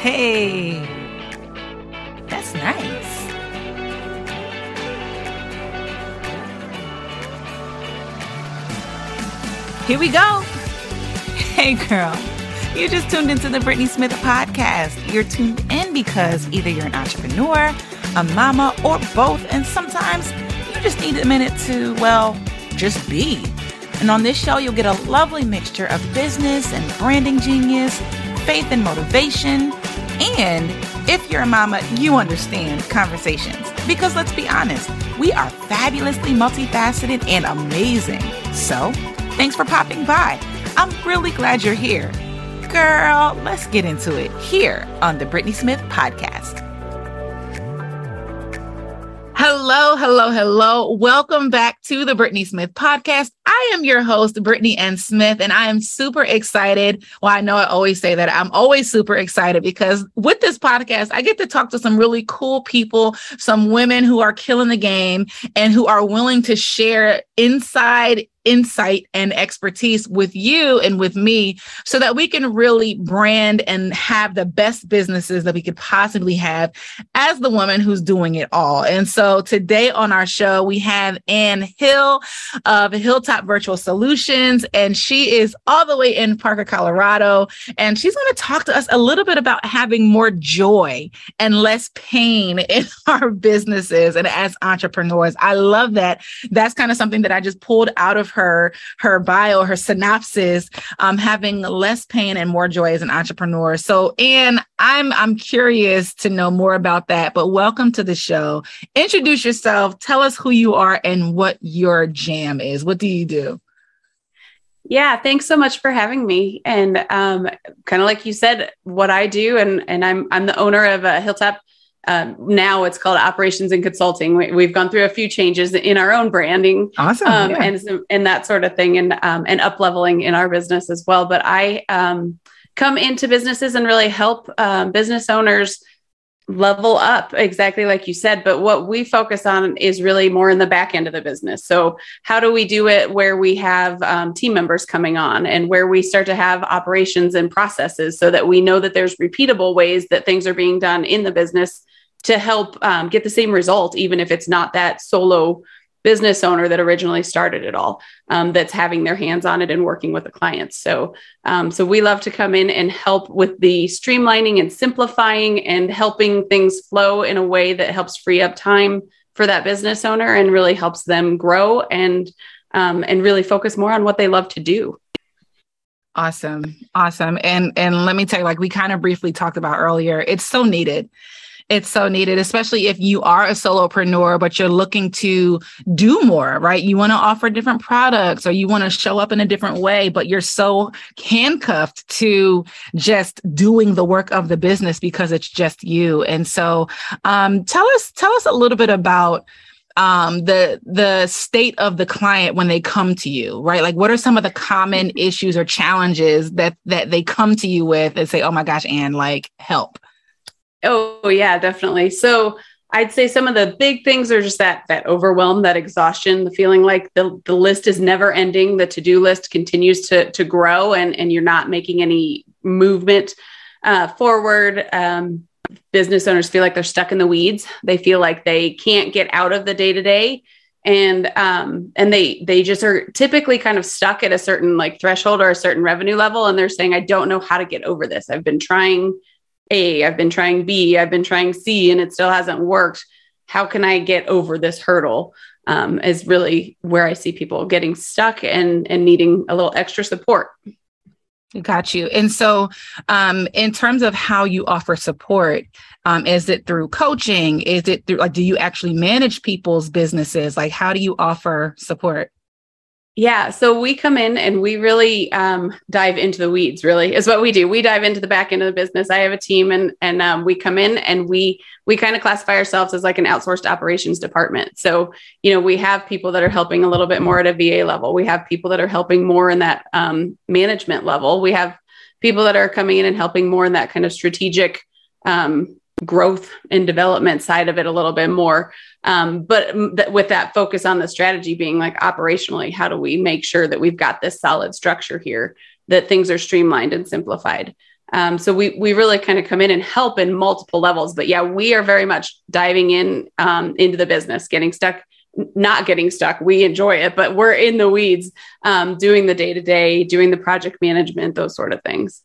Hey, that's nice. Here we go. Hey, girl. You just tuned into the Brittnee Smith podcast. You're tuned in because either you're an entrepreneur, a mama, or both, and sometimes you just need a minute to, well, just be. And on this show, you'll get a lovely mixture of business and branding genius, faith and motivation, and if you're a mama, you understand conversations. Because let's be honest, we are fabulously multifaceted and amazing. So, thanks for popping by. I'm really glad you're here. Girl, let's get into it here on the Brittnee Smith Podcast. Hello, hello, hello. Welcome back to the Brittnee Smith podcast. I am your host, Brittnee Ann Smith, and I am super excited. Well, I know I always say that. I'm always super excited because with this podcast, I get to talk to some really cool people, some women who are killing the game and who are willing to share inside insight and expertise with you and with me so that we can really brand and have the best businesses that we could possibly have as the woman who's doing it all. And so today on our show, we have Anne Hill of Hilltop Virtual Solutions, and she is all the way in Parker, Colorado. And she's going to talk to us a little bit about having more joy and less pain in our businesses and as entrepreneurs. I love that. That's kind of something that I just pulled out of her her her bio, her synopsis, um, having less pain and more joy as an entrepreneur. So, Anne, I'm I'm curious to know more about that. But welcome to the show. Introduce yourself. Tell us who you are and what your jam is. What do you do? Yeah, thanks so much for having me. And um, kind of like you said, what I do, and and I'm I'm the owner of a Hilltop um, now it's called operations and consulting. We, have gone through a few changes in our own branding, awesome, um, yeah. and and that sort of thing, and um, and up leveling in our business as well. But I um, come into businesses and really help um, business owners level up exactly like you said but what we focus on is really more in the back end of the business so how do we do it where we have um, team members coming on and where we start to have operations and processes so that we know that there's repeatable ways that things are being done in the business to help um, get the same result, even if it's not that solo business owner that originally started it all um, that's having their hands on it and working with the clients. So um, so we love to come in and help with the streamlining and simplifying and helping things flow in a way that helps free up time for that business owner and really helps them grow and um, and really focus more on what they love to do. Awesome. Awesome. And and let me tell you like we kind of briefly talked about earlier it's so needed it's so needed, especially if you are a solopreneur, but you're looking to do more, right? You want to offer different products or you want to show up in a different way, but you're so handcuffed to just doing the work of the business because it's just you. And so um, tell us, tell us a little bit about um, the the state of the client when they come to you, right? Like, what are some of the common issues or challenges that that they come to you with and say, "Oh my gosh, Anne, like help." Oh yeah, definitely. So I'd say some of the big things are just that that overwhelm, that exhaustion, the feeling like the the list is never ending, the to-do list continues to to grow and and you're not making any movement uh, forward. Um, business owners feel like they're stuck in the weeds. They feel like they can't get out of the day-to-day and um and they they just are typically kind of stuck at a certain like threshold or a certain revenue level and they're saying I don't know how to get over this. I've been trying a, I've been trying B, I've been trying C, and it still hasn't worked. How can I get over this hurdle? Um, is really where I see people getting stuck and and needing a little extra support. Got you. And so, um, in terms of how you offer support, um, is it through coaching? Is it through like, do you actually manage people's businesses? Like, how do you offer support? Yeah, so we come in and we really um, dive into the weeds. Really, is what we do. We dive into the back end of the business. I have a team, and and um, we come in and we we kind of classify ourselves as like an outsourced operations department. So you know, we have people that are helping a little bit more at a VA level. We have people that are helping more in that um, management level. We have people that are coming in and helping more in that kind of strategic um, growth and development side of it a little bit more. Um, but th- with that focus on the strategy being like operationally, how do we make sure that we've got this solid structure here, that things are streamlined and simplified? Um, so we we really kind of come in and help in multiple levels. But yeah, we are very much diving in um, into the business, getting stuck, not getting stuck. We enjoy it, but we're in the weeds, um, doing the day to day, doing the project management, those sort of things.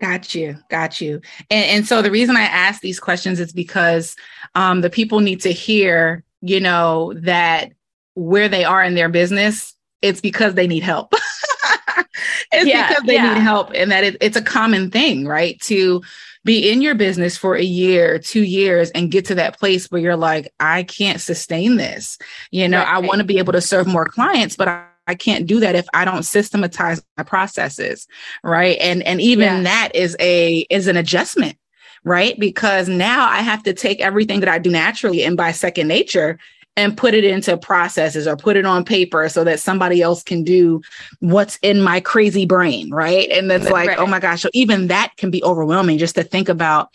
Got you, got you. And, and so the reason I ask these questions is because um, the people need to hear, you know, that where they are in their business, it's because they need help. it's yeah, because they yeah. need help and that it, it's a common thing, right? To be in your business for a year, two years, and get to that place where you're like, I can't sustain this. You know, right. I want to be able to serve more clients, but I, I can't do that if I don't systematize my processes, right? And and even yeah. that is a is an adjustment, right? Because now I have to take everything that I do naturally and by second nature and put it into processes or put it on paper so that somebody else can do what's in my crazy brain, right? And it's like, right. oh my gosh, so even that can be overwhelming just to think about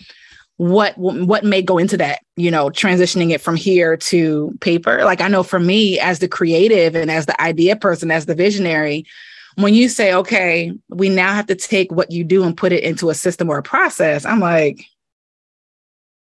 what what may go into that you know transitioning it from here to paper. Like i know for me as the creative and as the idea person as the visionary when you say okay we now have to take what you do and put it into a system or a process i'm like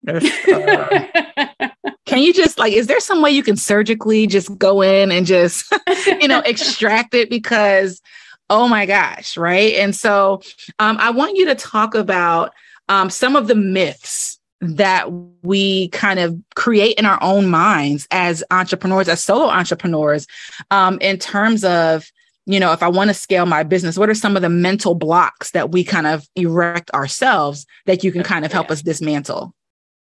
uh, can you just like is there some way you can surgically just go in and just you know extract it? Because oh my gosh right? And so um, i want you to talk about um, some of the myths that we kind of create in our own minds as entrepreneurs as solo entrepreneurs um, in terms of you know if i want to scale my business what are some of the mental blocks that we kind of erect ourselves that you can kind of help us dismantle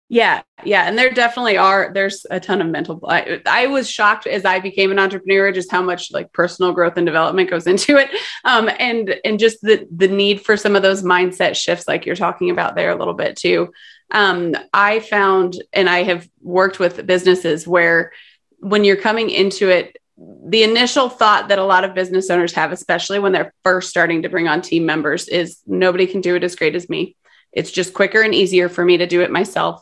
yeah, yeah, and there definitely are. There's a ton of mental. I, I, was shocked as I became an entrepreneur, just how much like personal growth and development goes into it, um, and and just the the need for some of those mindset shifts, like you're talking about there a little bit too. Um, I found, and I have worked with businesses where when you're coming into it, the initial thought that a lot of business owners have, especially when they're first starting to bring on team members, is nobody can do it as great as me. It's just quicker and easier for me to do it myself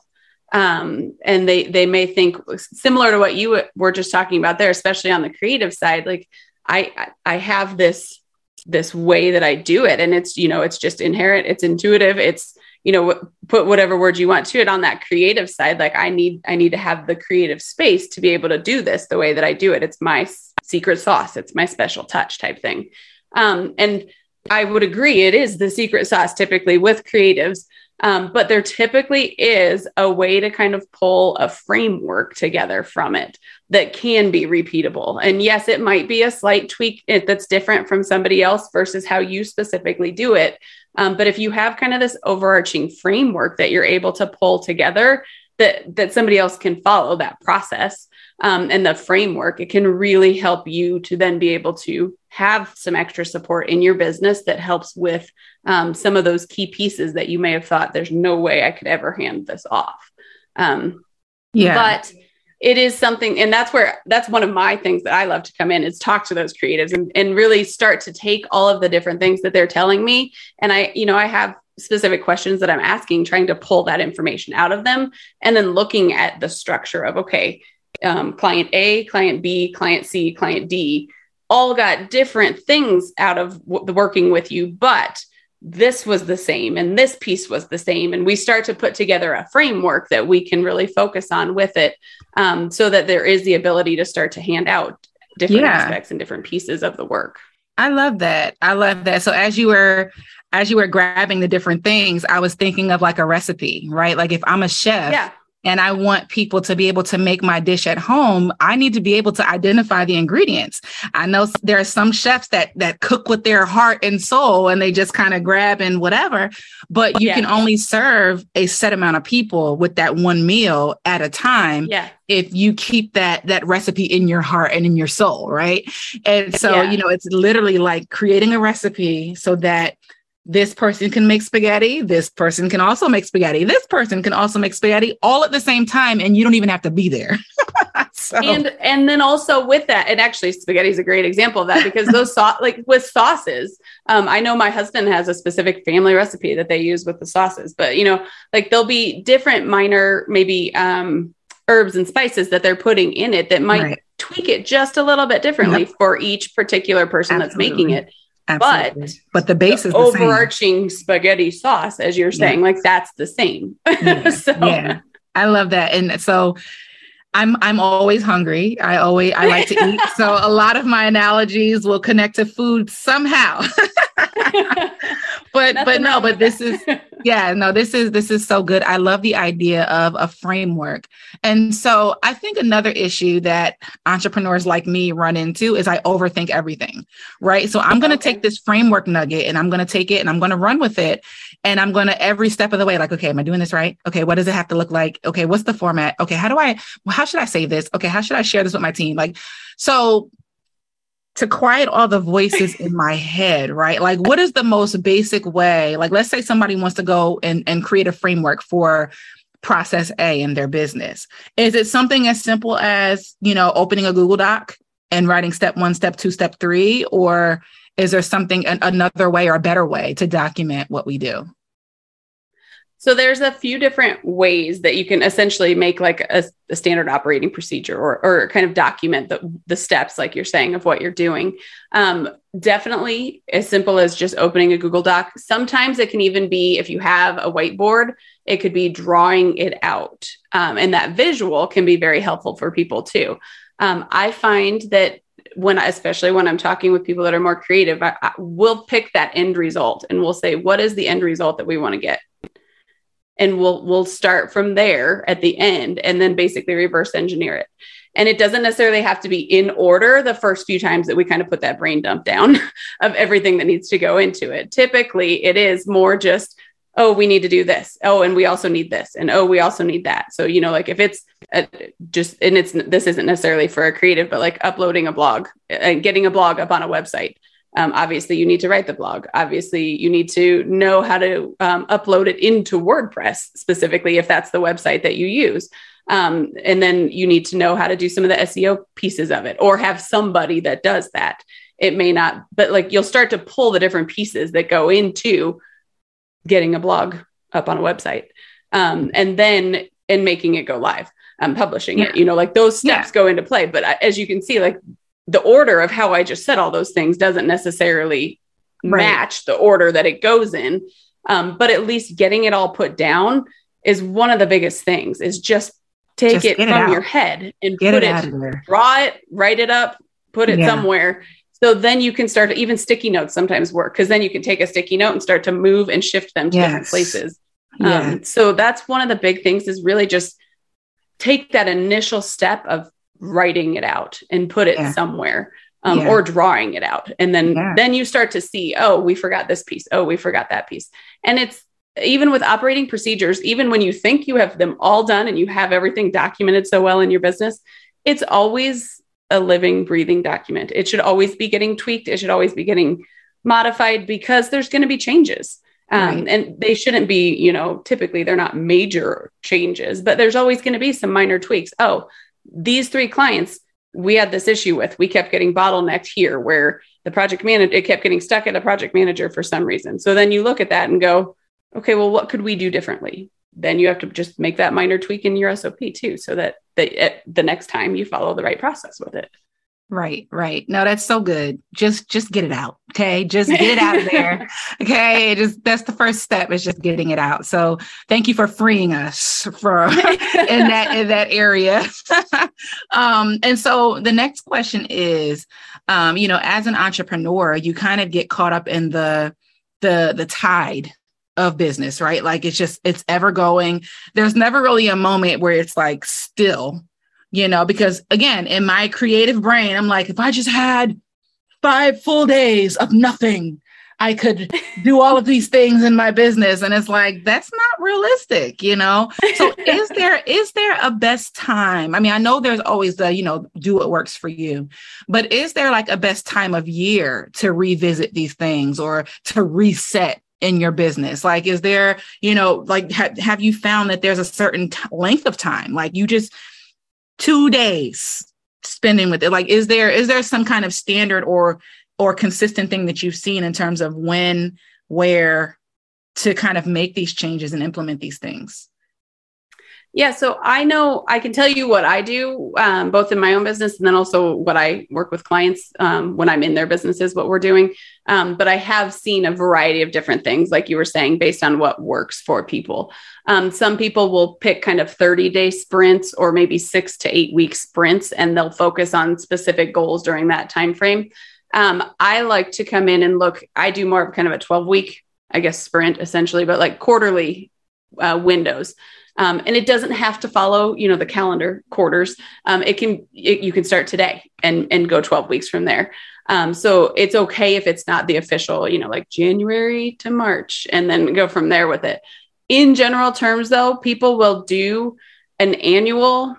um, and they they may think similar to what you were just talking about there especially on the creative side like i i have this this way that i do it. And it's you know it's just inherent it's intuitive it's you know put whatever word you want to it on that creative side like i need i need to have the creative space to be able to do this the way that i do it. It's my secret sauce. It's my special touch type thing. Um, and i would agree it is the secret sauce typically with creatives um, but there typically is a way to kind of pull a framework together from it that can be repeatable. And yes, it might be a slight tweak that's different from somebody else versus how you specifically do it. Um, but if you have kind of this overarching framework that you're able to pull together, that that somebody else can follow that process um, and the framework, it can really help you to then be able to have some extra support in your business that helps with um, some of those key pieces that you may have thought there's no way I could ever hand this off. Um, yeah. But it is something, and that's where that's one of my things that I love to come in is talk to those creatives and, and really start to take all of the different things that they're telling me. And I, you know, I have specific questions that I'm asking, trying to pull that information out of them, and then looking at the structure of okay, um, client A, client B, client C, client D all got different things out of w- working with you, but this was the same and this piece was the same. And we start to put together a framework that we can really focus on with it um, so that there is the ability to start to hand out different yeah. aspects and different pieces of the work. I love that. I love that. So as you were as you were grabbing the different things, I was thinking of like a recipe, right? Like if I'm a chef, yeah and I want people to be able to make my dish at home, I need to be able to identify the ingredients. I know there are some chefs that that cook with their heart and soul and they just kind of grab and whatever, but you yeah. can only serve a set amount of people with that one meal at a time. Yeah. If you keep that that recipe in your heart and in your soul, right? And so, yeah. you know, it's literally like creating a recipe so that this person can make spaghetti. This person can also make spaghetti. This person can also make spaghetti all at the same time, and you don't even have to be there. so. And and then also with that, and actually spaghetti is a great example of that because those sauce, like with sauces, um, I know my husband has a specific family recipe that they use with the sauces, but you know, like there'll be different minor maybe um, herbs and spices that they're putting in it that might right. tweak it just a little bit differently yep. for each particular person Absolutely. that's making it Absolutely. But but the base the is the overarching same. spaghetti sauce, as you're saying, like that's the same. Yeah. so. yeah. I love that. And so I'm I'm always hungry. I always I like to eat. So a lot of my analogies will connect to food somehow. but but no, but this is yeah, no, this is this is so good. I love the idea of a framework. And so I think another issue that entrepreneurs like me run into is I overthink everything. Right. So I'm gonna take this framework nugget and I'm gonna take it and I'm gonna run with it. And I'm gonna every step of the way, like, okay, am I doing this right? Okay, what does it have to look like? Okay, what's the format? Okay, how do I how should I say this? Okay, how should I share this with my team? Like, so to quiet all the voices in my head, right? Like, what is the most basic way? Like, let's say somebody wants to go and, and create a framework for process A in their business. Is it something as simple as, you know, opening a Google Doc and writing step one, step two, step three? Or is there something, an, another way or a better way to document what we do? So there's a few different ways that you can essentially make like a, a standard operating procedure or, or kind of document the, the steps, like you're saying, of what you're doing. Um, definitely as simple as just opening a Google Doc. Sometimes it can even be if you have a whiteboard, it could be drawing it out. Um, and that visual can be very helpful for people too. Um, I find that when especially when i'm talking with people that are more creative I, I, we'll pick that end result and we'll say what is the end result that we want to get and we'll we'll start from there at the end and then basically reverse engineer it. And it doesn't necessarily have to be in order the first few times that we kind of put that brain dump down of everything that needs to go into it. Typically it is more just oh we need to do this. Oh and we also need this. And oh we also need that. So you know like if it's a, just and it's this isn't necessarily for a creative but like uploading a blog and getting a blog up on a website um, obviously, you need to write the blog. Obviously, you need to know how to um, upload it into WordPress specifically if that's the website that you use. Um, and then you need to know how to do some of the SEO pieces of it or have somebody that does that. It may not, but like you'll start to pull the different pieces that go into getting a blog up on a website. Um, and then and making it go live, um, publishing yeah. it, you know, like those steps yeah. go into play. But uh, as you can see, like the order of how I just said all those things doesn't necessarily right. match the order that it goes in. Um, but at least getting it all put down is one of the biggest things is just take just it from it your head and get put it, it draw it, write it up, put it yeah. somewhere. So then you can start to, even sticky notes sometimes work because then you can take a sticky note and start to move and shift them to yes. different places. Yes. Um, so that's one of the big things is really just take that initial step of writing it out and put it yeah. somewhere um, yeah. or drawing it out and then yeah. then you start to see oh we forgot this piece oh we forgot that piece and it's even with operating procedures even when you think you have them all done and you have everything documented so well in your business it's always a living breathing document it should always be getting tweaked it should always be getting modified because there's going to be changes um, right. and they shouldn't be you know typically they're not major changes but there's always going to be some minor tweaks oh these three clients we had this issue with. We kept getting bottlenecked here where the project manager it kept getting stuck at a project manager for some reason. So then you look at that and go, okay, well, what could we do differently? Then you have to just make that minor tweak in your SOP too, so that the, the next time you follow the right process with it. Right, right. No, that's so good. Just just get it out. Okay. Just get it out of there. Okay. Just that's the first step is just getting it out. So thank you for freeing us from in that in that area. um, and so the next question is, um, you know, as an entrepreneur, you kind of get caught up in the the the tide of business, right? Like it's just it's ever going. There's never really a moment where it's like still you know, because again, in my creative brain, I'm like, if I just had five full days of nothing, I could do all of these things in my business. And it's like, that's not realistic, you know? So is there, is there a best time? I mean, I know there's always the, you know, do what works for you, but is there like a best time of year to revisit these things or to reset in your business? Like, is there, you know, like, ha- have you found that there's a certain t- length of time? Like, you just, two days spending with it. Like is there is there some kind of standard or or consistent thing that you've seen in terms of when where to kind of make these changes and implement these things Yeah, so I know I can tell you what I do, um, both in my own business and then also what I work with clients um, when I'm in their businesses, what we're doing. Um, but I have seen a variety of different things, like you were saying, based on what works for people. Um, some people will pick kind of 30 day sprints or maybe six to eight week sprints, and they'll focus on specific goals during that time frame. Um, I like to come in and look. I do more of kind of a 12 week, I guess, sprint essentially, but like quarterly uh, windows. Um, and it doesn't have to follow, you know, the calendar quarters. Um, it can, it, you can start today and and go 12 weeks from there. Um, so it's okay if it's not the official, you know, like January to March, and then go from there with it. In general terms, though, people will do an annual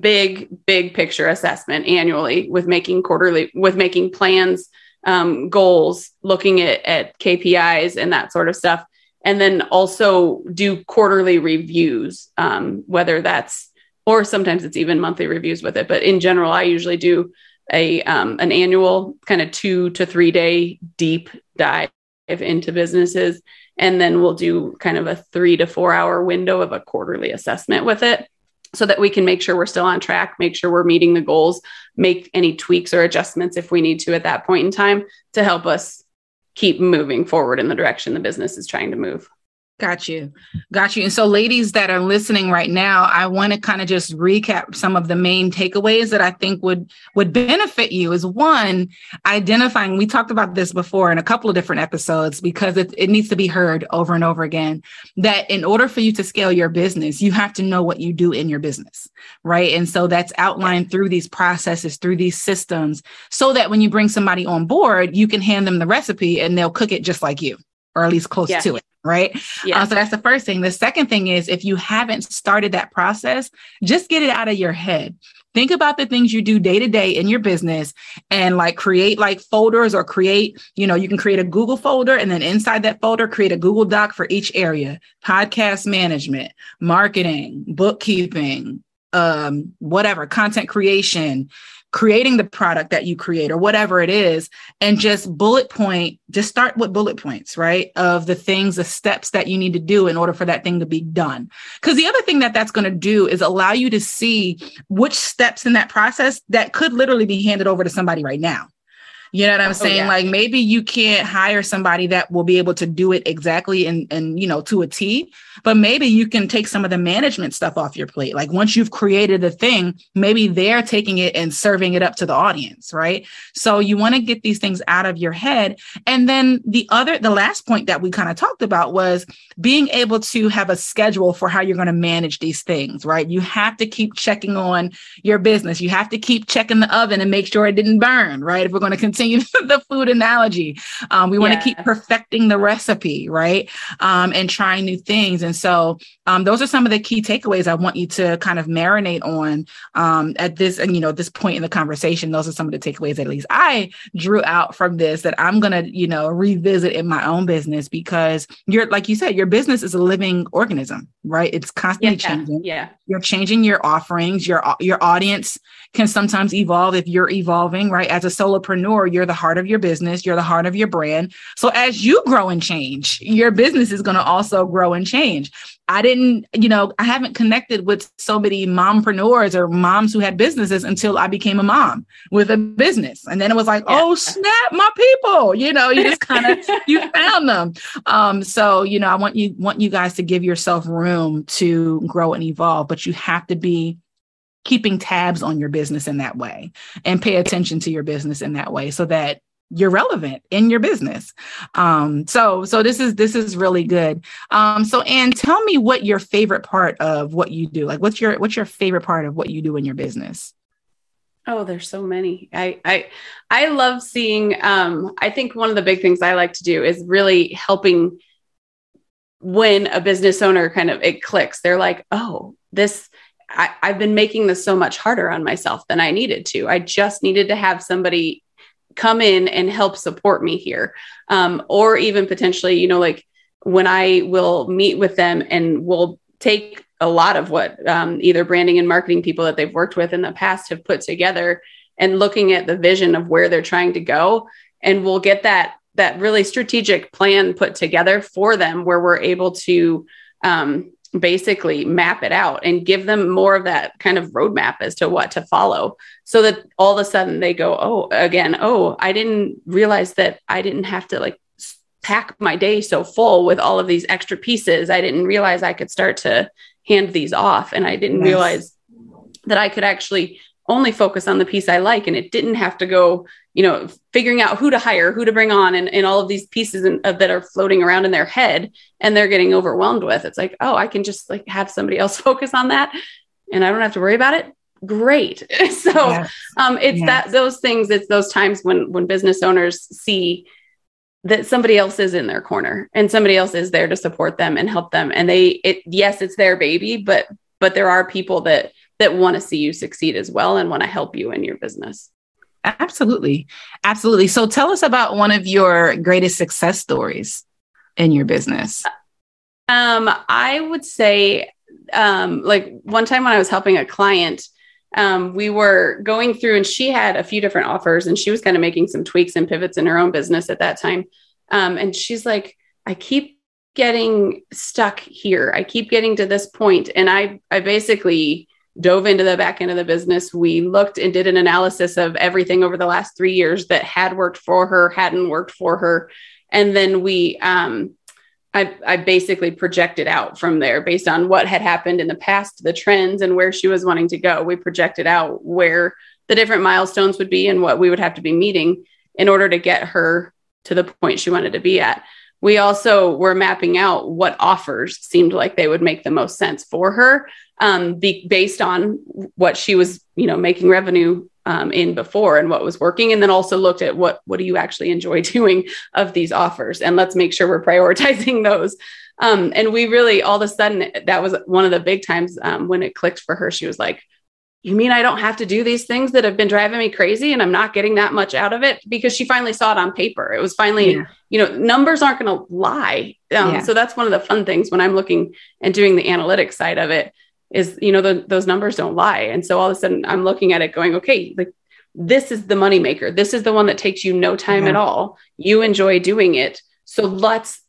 big big picture assessment annually with making quarterly with making plans um, goals looking at, at kpis and that sort of stuff and then also do quarterly reviews, um, whether that's or sometimes it's even monthly reviews with it. But in general, I usually do a um, an annual kind of two to three day deep dive into businesses, and then we'll do kind of a three to four hour window of a quarterly assessment with it. So that we can make sure we're still on track, make sure we're meeting the goals, make any tweaks or adjustments if we need to at that point in time to help us keep moving forward in the direction the business is trying to move. Got you. Got you. And so, ladies that are listening right now, I want to kind of just recap some of the main takeaways that I think would would benefit you is one, identifying, we talked about this before in a couple of different episodes because it, it needs to be heard over and over again that in order for you to scale your business, you have to know what you do in your business. Right. And so that's outlined through these processes, through these systems, so that when you bring somebody on board, you can hand them the recipe and they'll cook it just like you or at least close yeah. to it right? Yeah. Uh, so that's the first thing. The second thing is if you haven't started that process, just get it out of your head. Think about the things you do day to day in your business and like create like folders or create, you know, you can create a Google folder and then inside that folder, create a Google Doc for each area podcast management, marketing, bookkeeping, um, whatever, content creation, creating the product that you create or whatever it is and just bullet point just start with bullet points right of the things the steps that you need to do in order for that thing to be done. Because the other thing that that's going to do is allow you to see which steps in that process that could literally be handed over to somebody right now you know what I'm oh, saying? Oh, yeah. Like maybe you can't hire somebody that will be able to do it exactly and and you know to a T, but maybe you can take some of the management stuff off your plate. Like once you've created a thing, maybe they're taking it and serving it up to the audience, right? So you want to get these things out of your head. And then the other the last point that we kind of talked about was being able to have a schedule for how you're going to manage these things, right? You have to keep checking on your business. You have to keep checking the oven and make sure it didn't burn, right? If we're going to continue continue the food analogy. Um, we want to keep perfecting the recipe, right? Um, and trying new things. And so um, those are some of the key takeaways I want you to kind of marinate on um, at this, and you know, this point in the conversation. Those are some of the takeaways, at least I drew out from this that I'm gonna, you know, revisit in my own business because you're, like you said, your business is a living organism, right? It's constantly yeah, changing. Yeah, you're changing your offerings. Your your audience can sometimes evolve if you're evolving, right? As a solopreneur, you're the heart of your business. You're the heart of your brand. So as you grow and change, your business is going to also grow and change. I didn't, you know, I haven't connected with so many mompreneurs or moms who had businesses until I became a mom with a business. And then it was like, yeah. oh, snap, my people, you know, you just kind of, you found them. Um, so, you know, I want you, want you guys to give yourself room to grow and evolve, but you have to be keeping tabs on your business in that way and pay attention to your business in that way so that you're relevant in your business. Um, so so this is this is really good. Um, so and tell me what your favorite part of what you do. Like what's your what's your favorite part of what you do in your business? Oh, there's so many. I I I love seeing um I think one of the big things I like to do is really helping when a business owner kind of it clicks. They're like, "Oh, this I, I've been making this so much harder on myself than I needed to. I just needed to have somebody come in and help support me here um, or even potentially you know like when i will meet with them and we'll take a lot of what um, either branding and marketing people that they've worked with in the past have put together and looking at the vision of where they're trying to go and we'll get that that really strategic plan put together for them where we're able to um, basically map it out and give them more of that kind of roadmap as to what to follow so that all of a sudden they go oh again oh i didn't realize that i didn't have to like pack my day so full with all of these extra pieces i didn't realize i could start to hand these off and i didn't yes. realize that i could actually only focus on the piece i like and it didn't have to go you know figuring out who to hire who to bring on and, and all of these pieces in, uh, that are floating around in their head and they're getting overwhelmed with. It's like oh i can just like have somebody else focus on that and i don't have to worry about it. Great. So yes. um, it's yes. that those things it's those times when when business owners see that somebody else is in their corner and somebody else is there to support them and help them. And they it yes it's their baby but but there are people that that want to see you succeed as well and want to help you in your business Absolutely. Absolutely. So tell us about one of your greatest success stories in your business. Um, I would say, um, like one time when I was helping a client, um, we were going through and she had a few different offers and she was kind of making some tweaks and pivots in her own business at that time. Um, and she's like, I keep getting stuck here. I keep getting to this point, And I, I basically dove into the back end of the business. We looked and did an analysis of everything over the last three years that had worked for her, hadn't worked for her. And then we, um, I, I basically projected out from there based on what had happened in the past, the trends, and where she was wanting to go. We projected out where the different milestones would be and what we would have to be meeting in order to get her to the point she wanted to be at. We also were mapping out what offers seemed like they would make the most sense for her um, be, based on what she was, you know, making revenue um, in before and what was working, and then also looked at what what do you actually enjoy doing of these offers, and let's make sure we're prioritizing those. Um, and we really, all of a sudden, that was one of the big times um, when it clicked for her. She was like, you mean I don't have to do these things that have been driving me crazy and I'm not getting that much out of it? Because she finally saw it on paper. It was finally, yeah. you know, numbers aren't going to lie. Um, yeah. So that's one of the fun things when I'm looking and doing the analytics side of it is you know the, those numbers don't lie and so all of a sudden i'm looking at it going okay like this is the money maker this is the one that takes you no time mm-hmm. at all you enjoy doing it so let's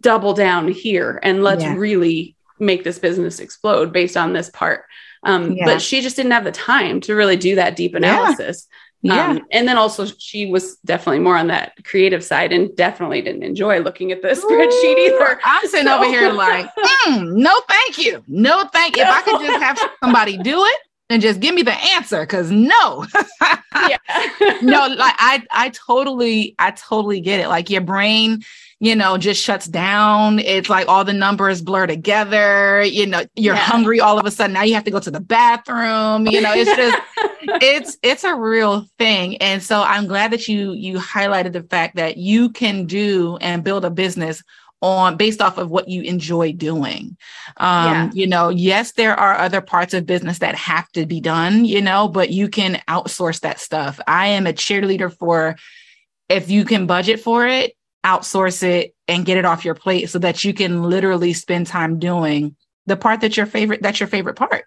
double down here and let's yeah. really make this business explode based on this part um, yeah. but she just didn't have the time to really do that deep analysis yeah. Yeah. Um, and then also she was definitely more on that creative side and definitely didn't enjoy looking at the spreadsheet either. I'm sitting so. over here like, mm, no, thank you. No, thank you. If I could just have somebody do it and just give me the answer. Cause no, no, like I, I totally, I totally get it. Like your brain, you know, just shuts down. It's like all the numbers blur together. You know, you're yeah. hungry all of a sudden. Now you have to go to the bathroom. You know, it's just it's it's a real thing. And so I'm glad that you you highlighted the fact that you can do and build a business on based off of what you enjoy doing. Um, yeah. you know, yes, there are other parts of business that have to be done, you know, but you can outsource that stuff. I am a cheerleader for if you can budget for it, outsource it and get it off your plate so that you can literally spend time doing the part that's your favorite that's your favorite part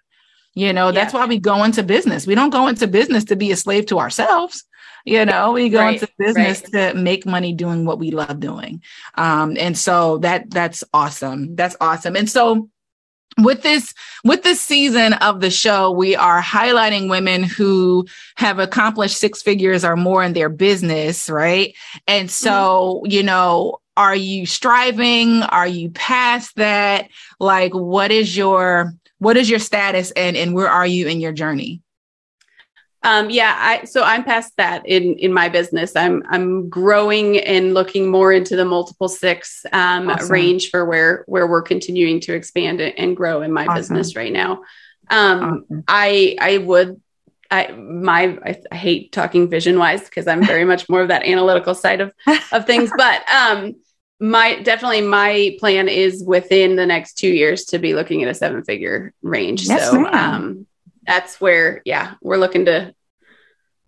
you know yeah. that's why we go into business we don't go into business to be a slave to ourselves you know we go right. into business right. to make money doing what we love doing um, and so that that's awesome that's awesome and so with this with this season of the show we are highlighting women who have accomplished six figures or more in their business right and so mm-hmm. you know are you striving are you past that like what is your what is your status and and where are you in your journey um, yeah, I, so I'm past that in in my business. I'm I'm growing and looking more into the multiple six um, awesome. range for where where we're continuing to expand and grow in my awesome. business right now. Um, awesome. I I would I my I, I hate talking vision wise because I'm very much more of that analytical side of of things, but um, my definitely my plan is within the next two years to be looking at a seven figure range. Yes, so um that's where yeah we're looking to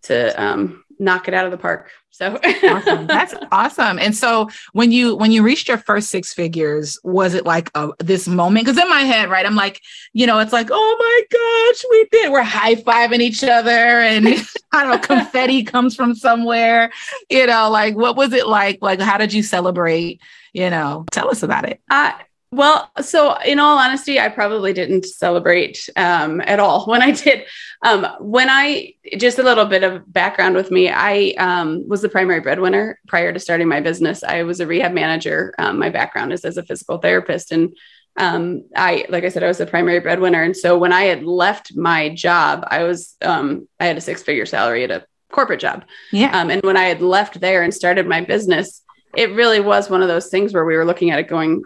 to um, knock it out of the park. So awesome. that's awesome. And so when you when you reached your first six figures was it like a, this moment? Because in my head right i'm like you know it's like oh my gosh we did we're high-fiving each other and i don't know confetti comes from somewhere you know like what was it like? Like how did you celebrate you know? Tell us about it. Uh, Well, so in all honesty, I probably didn't celebrate um, at all when I did. Um, when I just a little bit of background with me, I um, was the primary breadwinner prior to starting my business. I was a rehab manager. Um, my background is as a physical therapist, and um, I, like I said, I was the primary breadwinner. And so when I had left my job, I was um, I had a six figure salary at a corporate job. Yeah. and when I had left there and started my business, it really was one of those things where we were looking at it going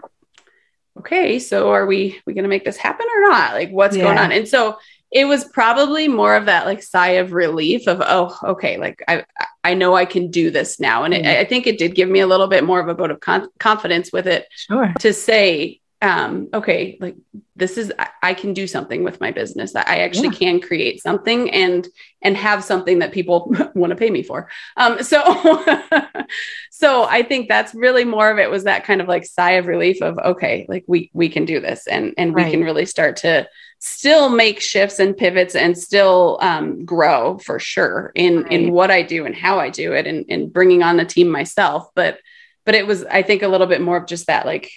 okay, so are we we going to make this happen or not? Like what's yeah. going on? And so it was probably more of that like sigh of relief of oh okay like I I know I can do this now and it, mm-hmm. I think it did give me a little bit more of a vote of con- confidence with it sure. to say um, okay, like this is I, I, can do something with my business. I, I actually yeah. can create something and and have something that people want to pay me for. Um, so so I think that's really more of it was that kind of like sigh of relief of okay, like we we can do this and and right. we can really start to still make shifts and pivots and still um, grow for sure in right. in what I do and how I do it and, and bringing on the team myself. But but it was I think a little bit more of just that like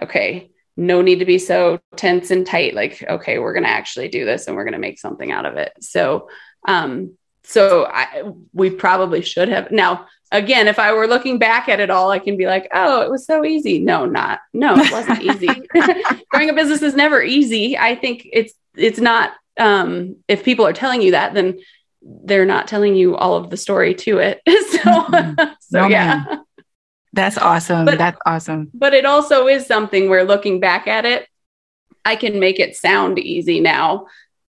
okay no need to be so tense and tight like okay we're going to actually do this and we're going to make something out of it. So um so I, we probably should have now again if i were looking back at it all i can be like oh it was so easy. No not no it wasn't easy. Growing a business is never easy. I think it's it's not um if people are telling you that then they're not telling you all of the story to it. So mm-hmm. so no, yeah. man. That's awesome. But, That's awesome. But it also is something where looking back at it, I can make it sound easy now,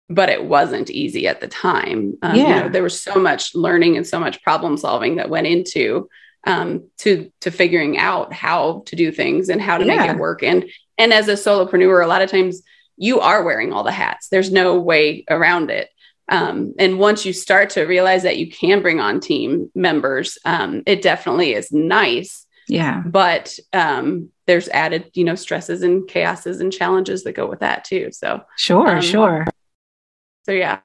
but it wasn't easy at the time. Um, yeah. You know, there was so much learning and so much problem solving that went into um, to to figuring out how to do things and how to yeah. make it work. And and as a solopreneur, a lot of times you are wearing all the hats. There's no way around it. Um, and once you start to realize that you can bring on team members, um, it definitely is nice yeah. But um, there's added, you know, stresses and chaoses and challenges that go with that too. So sure, um, sure. So yeah.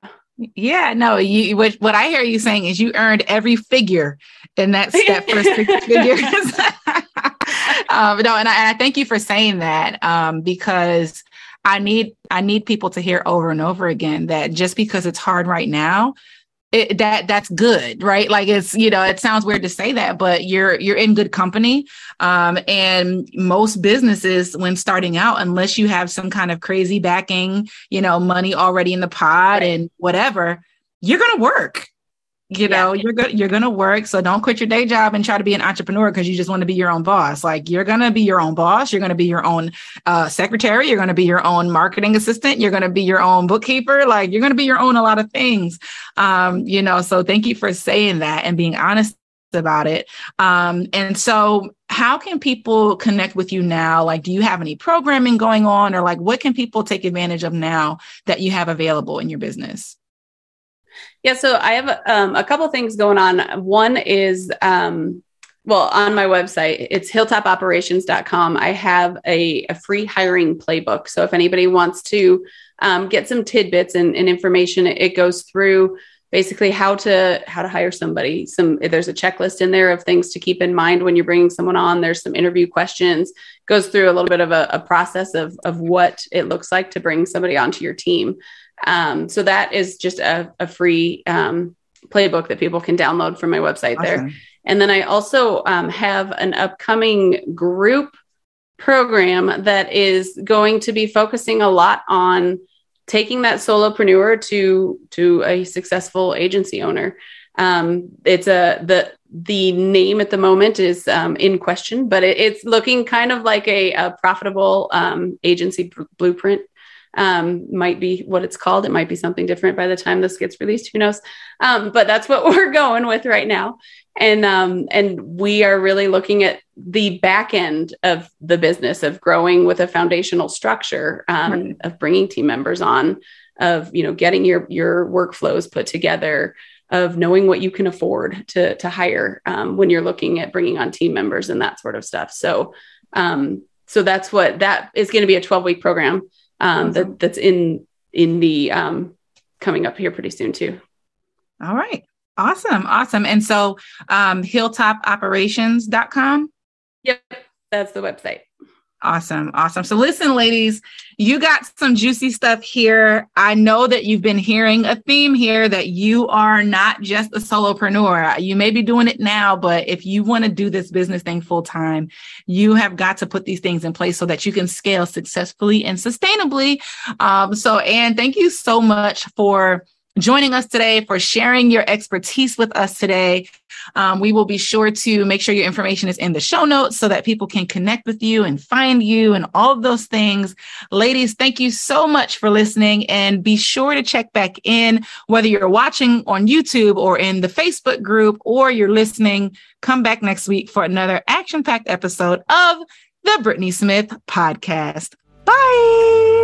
Yeah, no, you what, what I hear you saying is you earned every figure in that that first six figures. um, no, and I, and I thank you for saying that um, because I need I need people to hear over and over again that just because it's hard right now it, that that's good right? Like it's you know it sounds weird to say that but you're you're in good company. Um, and most businesses when starting out unless you have some kind of crazy backing you know money already in the pot right. and whatever you're going to work you know yeah. you're good you're gonna work so don't quit your day job and try to be an entrepreneur because you just want to be your own boss. Like you're gonna be your own boss you're gonna be your own uh, secretary you're gonna be your own marketing assistant you're gonna be your own bookkeeper like you're gonna be your own a lot of things. Um, you know so thank you for saying that and being honest about it. Um, and so how can people connect with you now? Like do you have any programming going on or like what can people take advantage of now that you have available in your business yeah, so I have um, a couple things going on. One is, um, well, on my website, it's hilltopoperations.com. I have a, a free hiring playbook. So if anybody wants to um, get some tidbits and, and information, it, it goes through basically how to how to hire somebody some there's a checklist in there of things to keep in mind when you're bringing someone on there's some interview questions goes through a little bit of a, a process of of what it looks like to bring somebody onto your team um, so that is just a, a free um, playbook that people can download from my website awesome. there. And then I also um, have an upcoming group program that is going to be focusing a lot on taking that solopreneur to to a successful agency owner. Um, it's a the the name at the moment is um, in question, but it, it's looking kind of like a, a profitable um, agency blueprint um, might be what it's called. It might be something different by the time this gets released. Who knows? Um, but that's what we're going with right now. And um, and we are really looking at the back end of the business of growing with a foundational structure um, right. of bringing team members on, of you know getting your your workflows put together, of knowing what you can afford to to hire um, when you're looking at bringing on team members and that sort of stuff. So um, so that's what that is going to be a 12 week program um, that, that's in in the um, coming up here pretty soon too. All right. Awesome. Awesome. And so um, hilltopoperations.com. Yep. That's the website. Awesome. Awesome. So listen, ladies, you got some juicy stuff here. I know that you've been hearing a theme here that you are not just a solopreneur. You may be doing it now, but if you want to do this business thing full time, you have got to put these things in place so that you can scale successfully and sustainably. Um, so, Anne, thank you so much for joining us today, for sharing your expertise with us today. Um, we will be sure to make sure your information is in the show notes so that people can connect with you and find you and all of those things. Ladies, thank you so much for listening and be sure to check back in whether you're watching on YouTube or in the Facebook group or you're listening. Come back next week for another action packed episode of the Brittnee Smith podcast. Bye.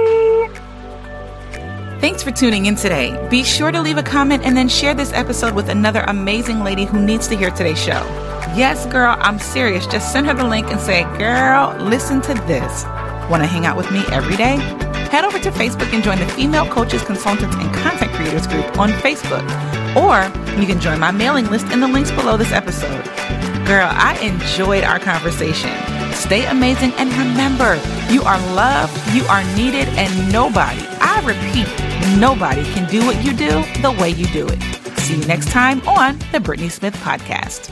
Thanks for tuning in today. Be sure to leave a comment and then share this episode with another amazing lady who needs to hear today's show. Yes, girl, I'm serious. Just send her the link and say, Girl, listen to this. Want to hang out with me every day? Head over to Facebook and join the Female Coaches, Consultants, and Content Creators group on Facebook. Or you can join my mailing list in the links below this episode. Girl, I enjoyed our conversation. Stay amazing and remember, you are loved, you are needed, and nobody, I repeat, nobody can do what you do the way you do it. See you next time on the Brittnee Smith Podcast.